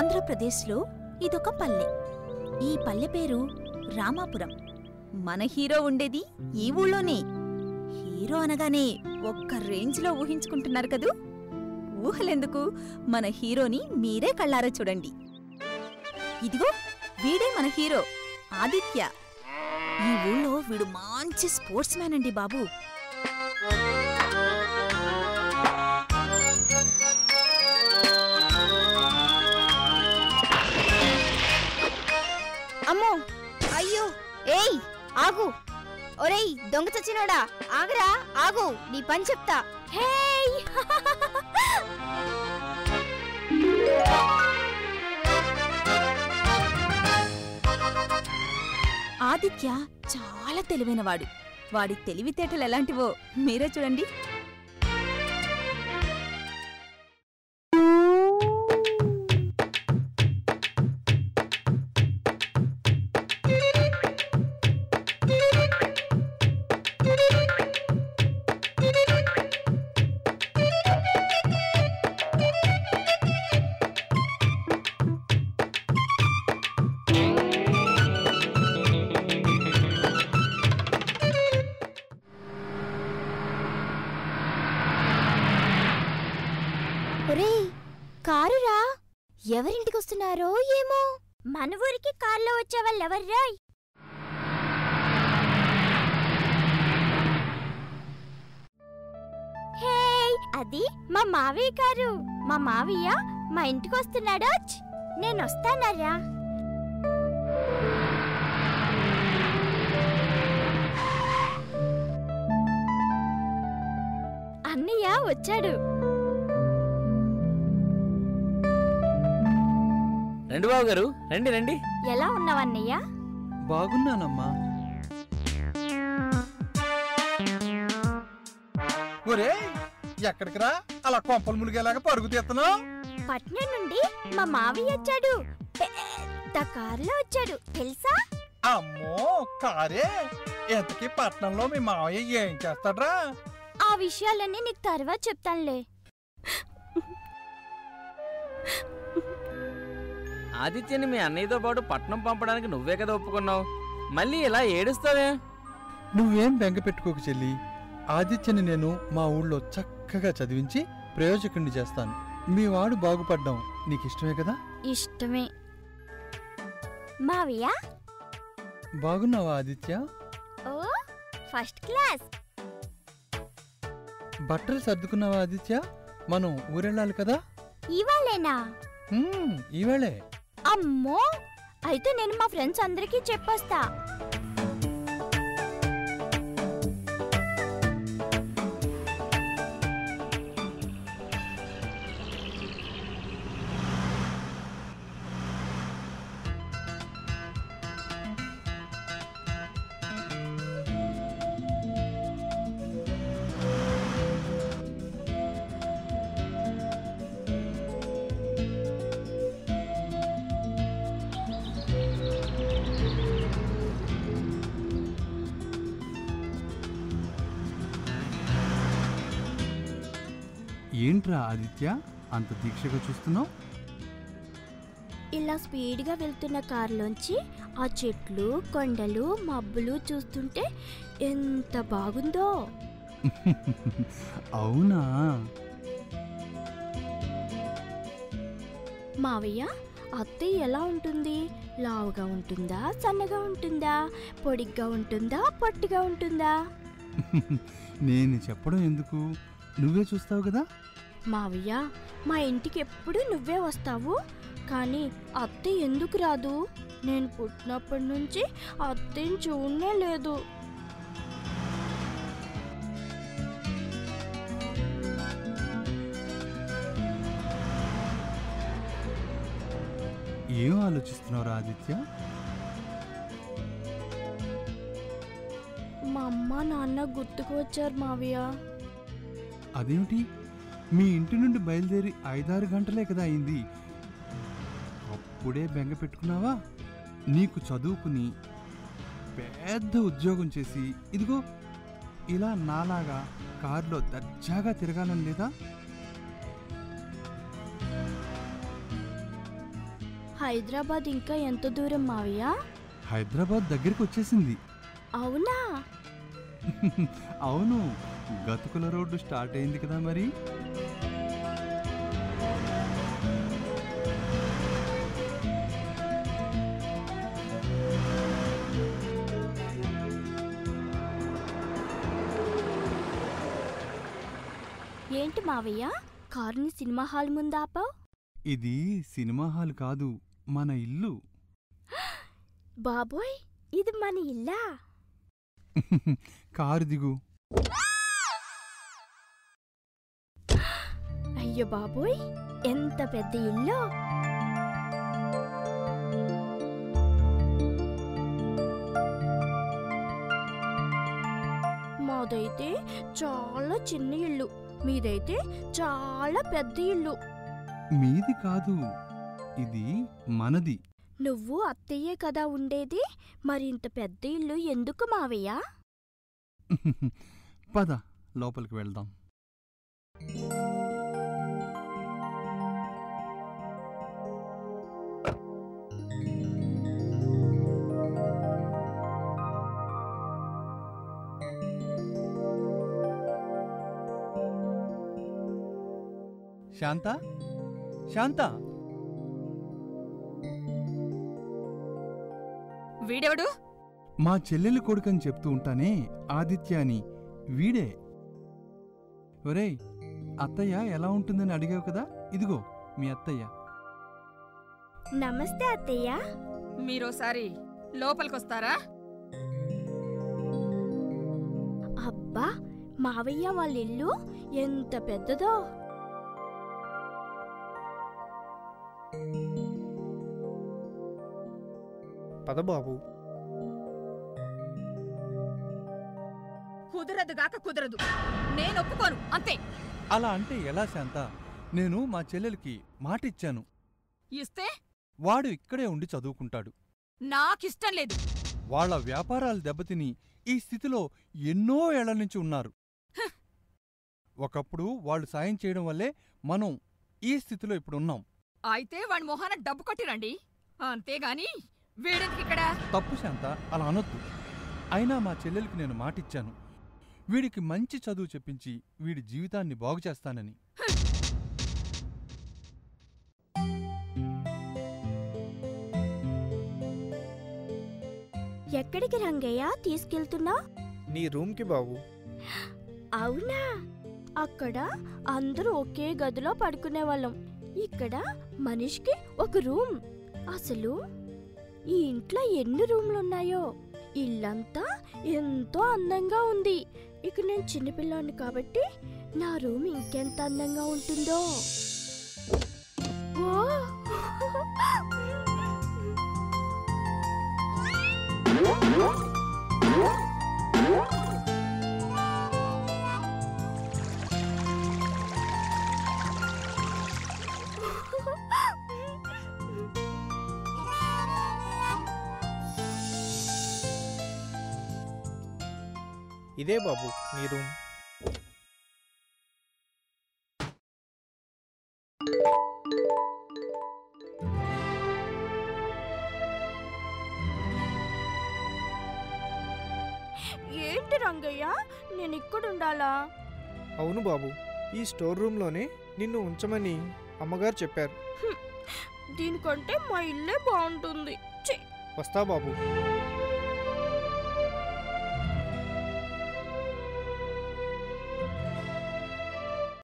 ఆంధ్రప్రదేశ్లో ఇదొక పల్లె. ఈ పల్లె పేరు రామాపురం. మన హీరో ఉండేది ఈ ఊళ్ళోనే. హీరో అనగానే ఒక్క రేంజ్లో ఊహించుకుంటున్నారు కదూ? ఊహలెందుకు? మన హీరోని మీరే కళ్ళారా చూడండి. ఇదిగో వీడే మన హీరో ఆదిత్య. ఈ ఊళ్ళో వీడు మంచి స్పోర్ట్స్ మ్యాన్ అండి బాబు. ఏయ్ ఆగు. ఒరేయ్ దొంగ చచ్చినోడా ఆగరా ఆగు నీ పని చెప్తా. హేయ్. ఆదిత్య చాలా తెలివైనవాడు. వాడి తెలివితేటలు ఎలాంటివో మీరే చూడండి. ఒరేయ్ కారురా. ఎవరింటికి వస్తున్నారో ఏమో. మన ఊరికి కారులో వచ్చే వాళ్ళు ఎవర్రా అది మా మావయ్య గారు మా మావయ్య మా ఇంటికి వస్తున్నాడు నేను వస్తానరా అన్నయ్య వచ్చాడు. రండి బాబు గారు రండి రండి. ఎలా ఉన్నావన్నయ్య? బాగున్నానమ్మా. ఒరే ఎక్కడికి రా అలా కొంపలు ములిగేలాగా పరుగు తీస్తున్నావు? పట్నం నుండి మా మావయ్య వచ్చాడు. పెద్ద కారులో వచ్చాడు. తెలుసా? అమ్మో కారే. ఎంతకీ పట్నంలో మీ మావయ్య ఏం చేస్తాడ్రా? ఆ విషయాలన్నీ నీకు తర్వాత చెప్తానులే. ఆదిత్యని మీ అన్నయ్యతో పాటు పట్నం పంపడానికి నువ్వే కదా ఒప్పుకున్నావు. మళ్ళీ ఇలా ఏడుస్తావే? నువ్వేం బెంగ పెట్టుకోకు చెల్లి. ఆదిత్యని నేను మా ఊళ్ళో చక్కగా చదివించి ప్రయోజకుడిని చేస్తాను. మీ వాడు బాగుపడ్డం నీకు ఇష్టమే కదా? ఇష్టమే. మావయ్య? బాగున్నావా ఆదిత్య? ఓ ఫస్ట్ క్లాస్. బట్టలు సర్దుకున్నావా ఆదిత్య? మనం ఊరెళ్ళాలి కదా? ఇవాళేనా? ఈవేళే అమ్మో! అయితే నేను మా ఫ్రెండ్స్ అందరికీ చెప్పేస్తా. ఏంట్రా ఆదిత్య? అంత దీక్షగా చూస్తున్నావు? ఇలా స్పీడ్గా వెళ్తున్న కారులోంచి ఆ చెట్లు కొండలు మబ్బులు చూస్తుంటే ఎంత బాగుందో. అవునా? మావయ్య అత్తయ్య ఎలా ఉంటుంది? లావుగా ఉంటుందా? సన్నగా ఉంటుందా? పొడిగ్గా ఉంటుందా? పొట్టిగా ఉంటుందా? నేను చెప్పడం ఎందుకు? నువ్వే చూస్తావు కదా? మావయ్య మా ఇంటికి ఎప్పుడు నువ్వే వస్తావు? కానీ అత్తయ్య ఎందుకు రాదు? నేను పుట్టినప్పటి నుంచి అత్తయ్యని చూడనే లేదు. ఏం ఆలోచిస్తున్నావురా ఆదిత్య? మా అమ్మ నాన్న గుర్తుకు వచ్చారు మావయ్య. అదేమిటి? మీ ఇంటి నుండి బయలుదేరి ఐదారు గంటలే కదా అయింది. అప్పుడే బెంగ పెట్టుకున్నావా? నీకు చదువుకుని పెద్ద ఉద్యోగం చేసి ఇదిగో ఇలా నాలాగా కారులో దర్జాగా తిరగాలని లేదా? హైదరాబాద్ ఇంకా ఎంత దూరం మావయ్య? హైదరాబాద్ దగ్గరికి వచ్చేసింది అవునా? అవును. గతుకుల రోడ్డు స్టార్ట్ అయింది కదా మరి? ఏంటి మావయ్య? కారుని సినిమా హాల్ ముందు ఆపావు? ఇది సినిమా హాల్ కాదు మన ఇల్లు. బాబోయ్ ఇది మన ఇల్లా? కారు దిగు. అయ్యో బాబోయ్ ఎంత పెద్ద ఇల్లు. మాదైతే చాలా చిన్న ఇల్లు మీదైతే చాలా పెద్ద ఇల్లు. మీది కాదు ఇది మనది. నువ్వు అత్తయ్యే కదా ఉండేది మరి ఇంత పెద్ద ఇల్లు ఎందుకు మావయ్య? పద లోపలికి వెళ్దాం. శాంత? శాంత? వీడెవడు? మా చెల్లెలి కొడుకని చెప్తూ ఉంటానే ఆదిత్య అని. వీడే. ఒరేయ్ అత్తయ్య ఎలా ఉంటుందని అడిగావు కదా? ఇదిగో మీ అత్తయ్య. నమస్తే అత్తయ్య. మీరోసారి లోపలికొస్తారా? అబ్బా మావయ్య వాళ్ళ ఇల్లు ఎంత పెద్దదో. పదబాబు. కుదరదు గాక కుదరదు. నేను ఒప్పుకోను అంతే. అలా అంటే ఎలా శాంత? నేను మా చెల్లెలికి మాటిచ్చాను. ఇస్తే? వాడు ఇక్కడే ఉండి చదువుకుంటాడు. నాకిష్టం లేదు. వాళ్ళ వ్యాపారాలు దెబ్బతిని ఈ స్థితిలో ఎన్నో ఏళ్ళ నుంచి ఉన్నారు. ఒకప్పుడు వాళ్ళు సాయం చేయడం వల్లే మనం ఈ స్థితిలో ఇప్పుడున్నాం అయితే వాడి మొహాన డబ్బు కొట్టిరండి. అంతేగాని వీడెందుకు ఇక్కడ? తప్పు శాంత అలా అనొద్దు. అయినా మా చెల్లెలికి నేను మాటిచ్చాను. వీడికి మంచి చదువు చెప్పించి వీడి జీవితాన్ని బాగు చేస్తానని. ఎక్కడికి రంగయ్య? తీసుకెళ్తున్నా? నీ రూమ్కి బాబు. అవునా? అక్కడ అందరూ ఒకే గదిలో పడుకునేవాళ్ళం. ఇక్కడ మనిషికి ఒక రూమ్. అసలు ఈ ఇంట్లో ఎన్ని రూమ్లున్నాయో? ఇల్లంతా ఎంతో అందంగా ఉంది. ఇక నేను చిన్నపిల్లాన్ని కాబట్టి నా రూమ్ ఇంకెంత అందంగా ఉంటుందో? ఓ! ఇదే బాబు నీ రూమ్. ఏంటి రంగయ్య? నేను ఇక్కడ ఉండాలా అవును బాబు ఈ స్టోర్ రూమ్లోనే నిన్ను ఉంచమని అమ్మగారు చెప్పారు. దీనికంటే మా ఇల్లే బాగుంటుంది! వస్తా బాబు.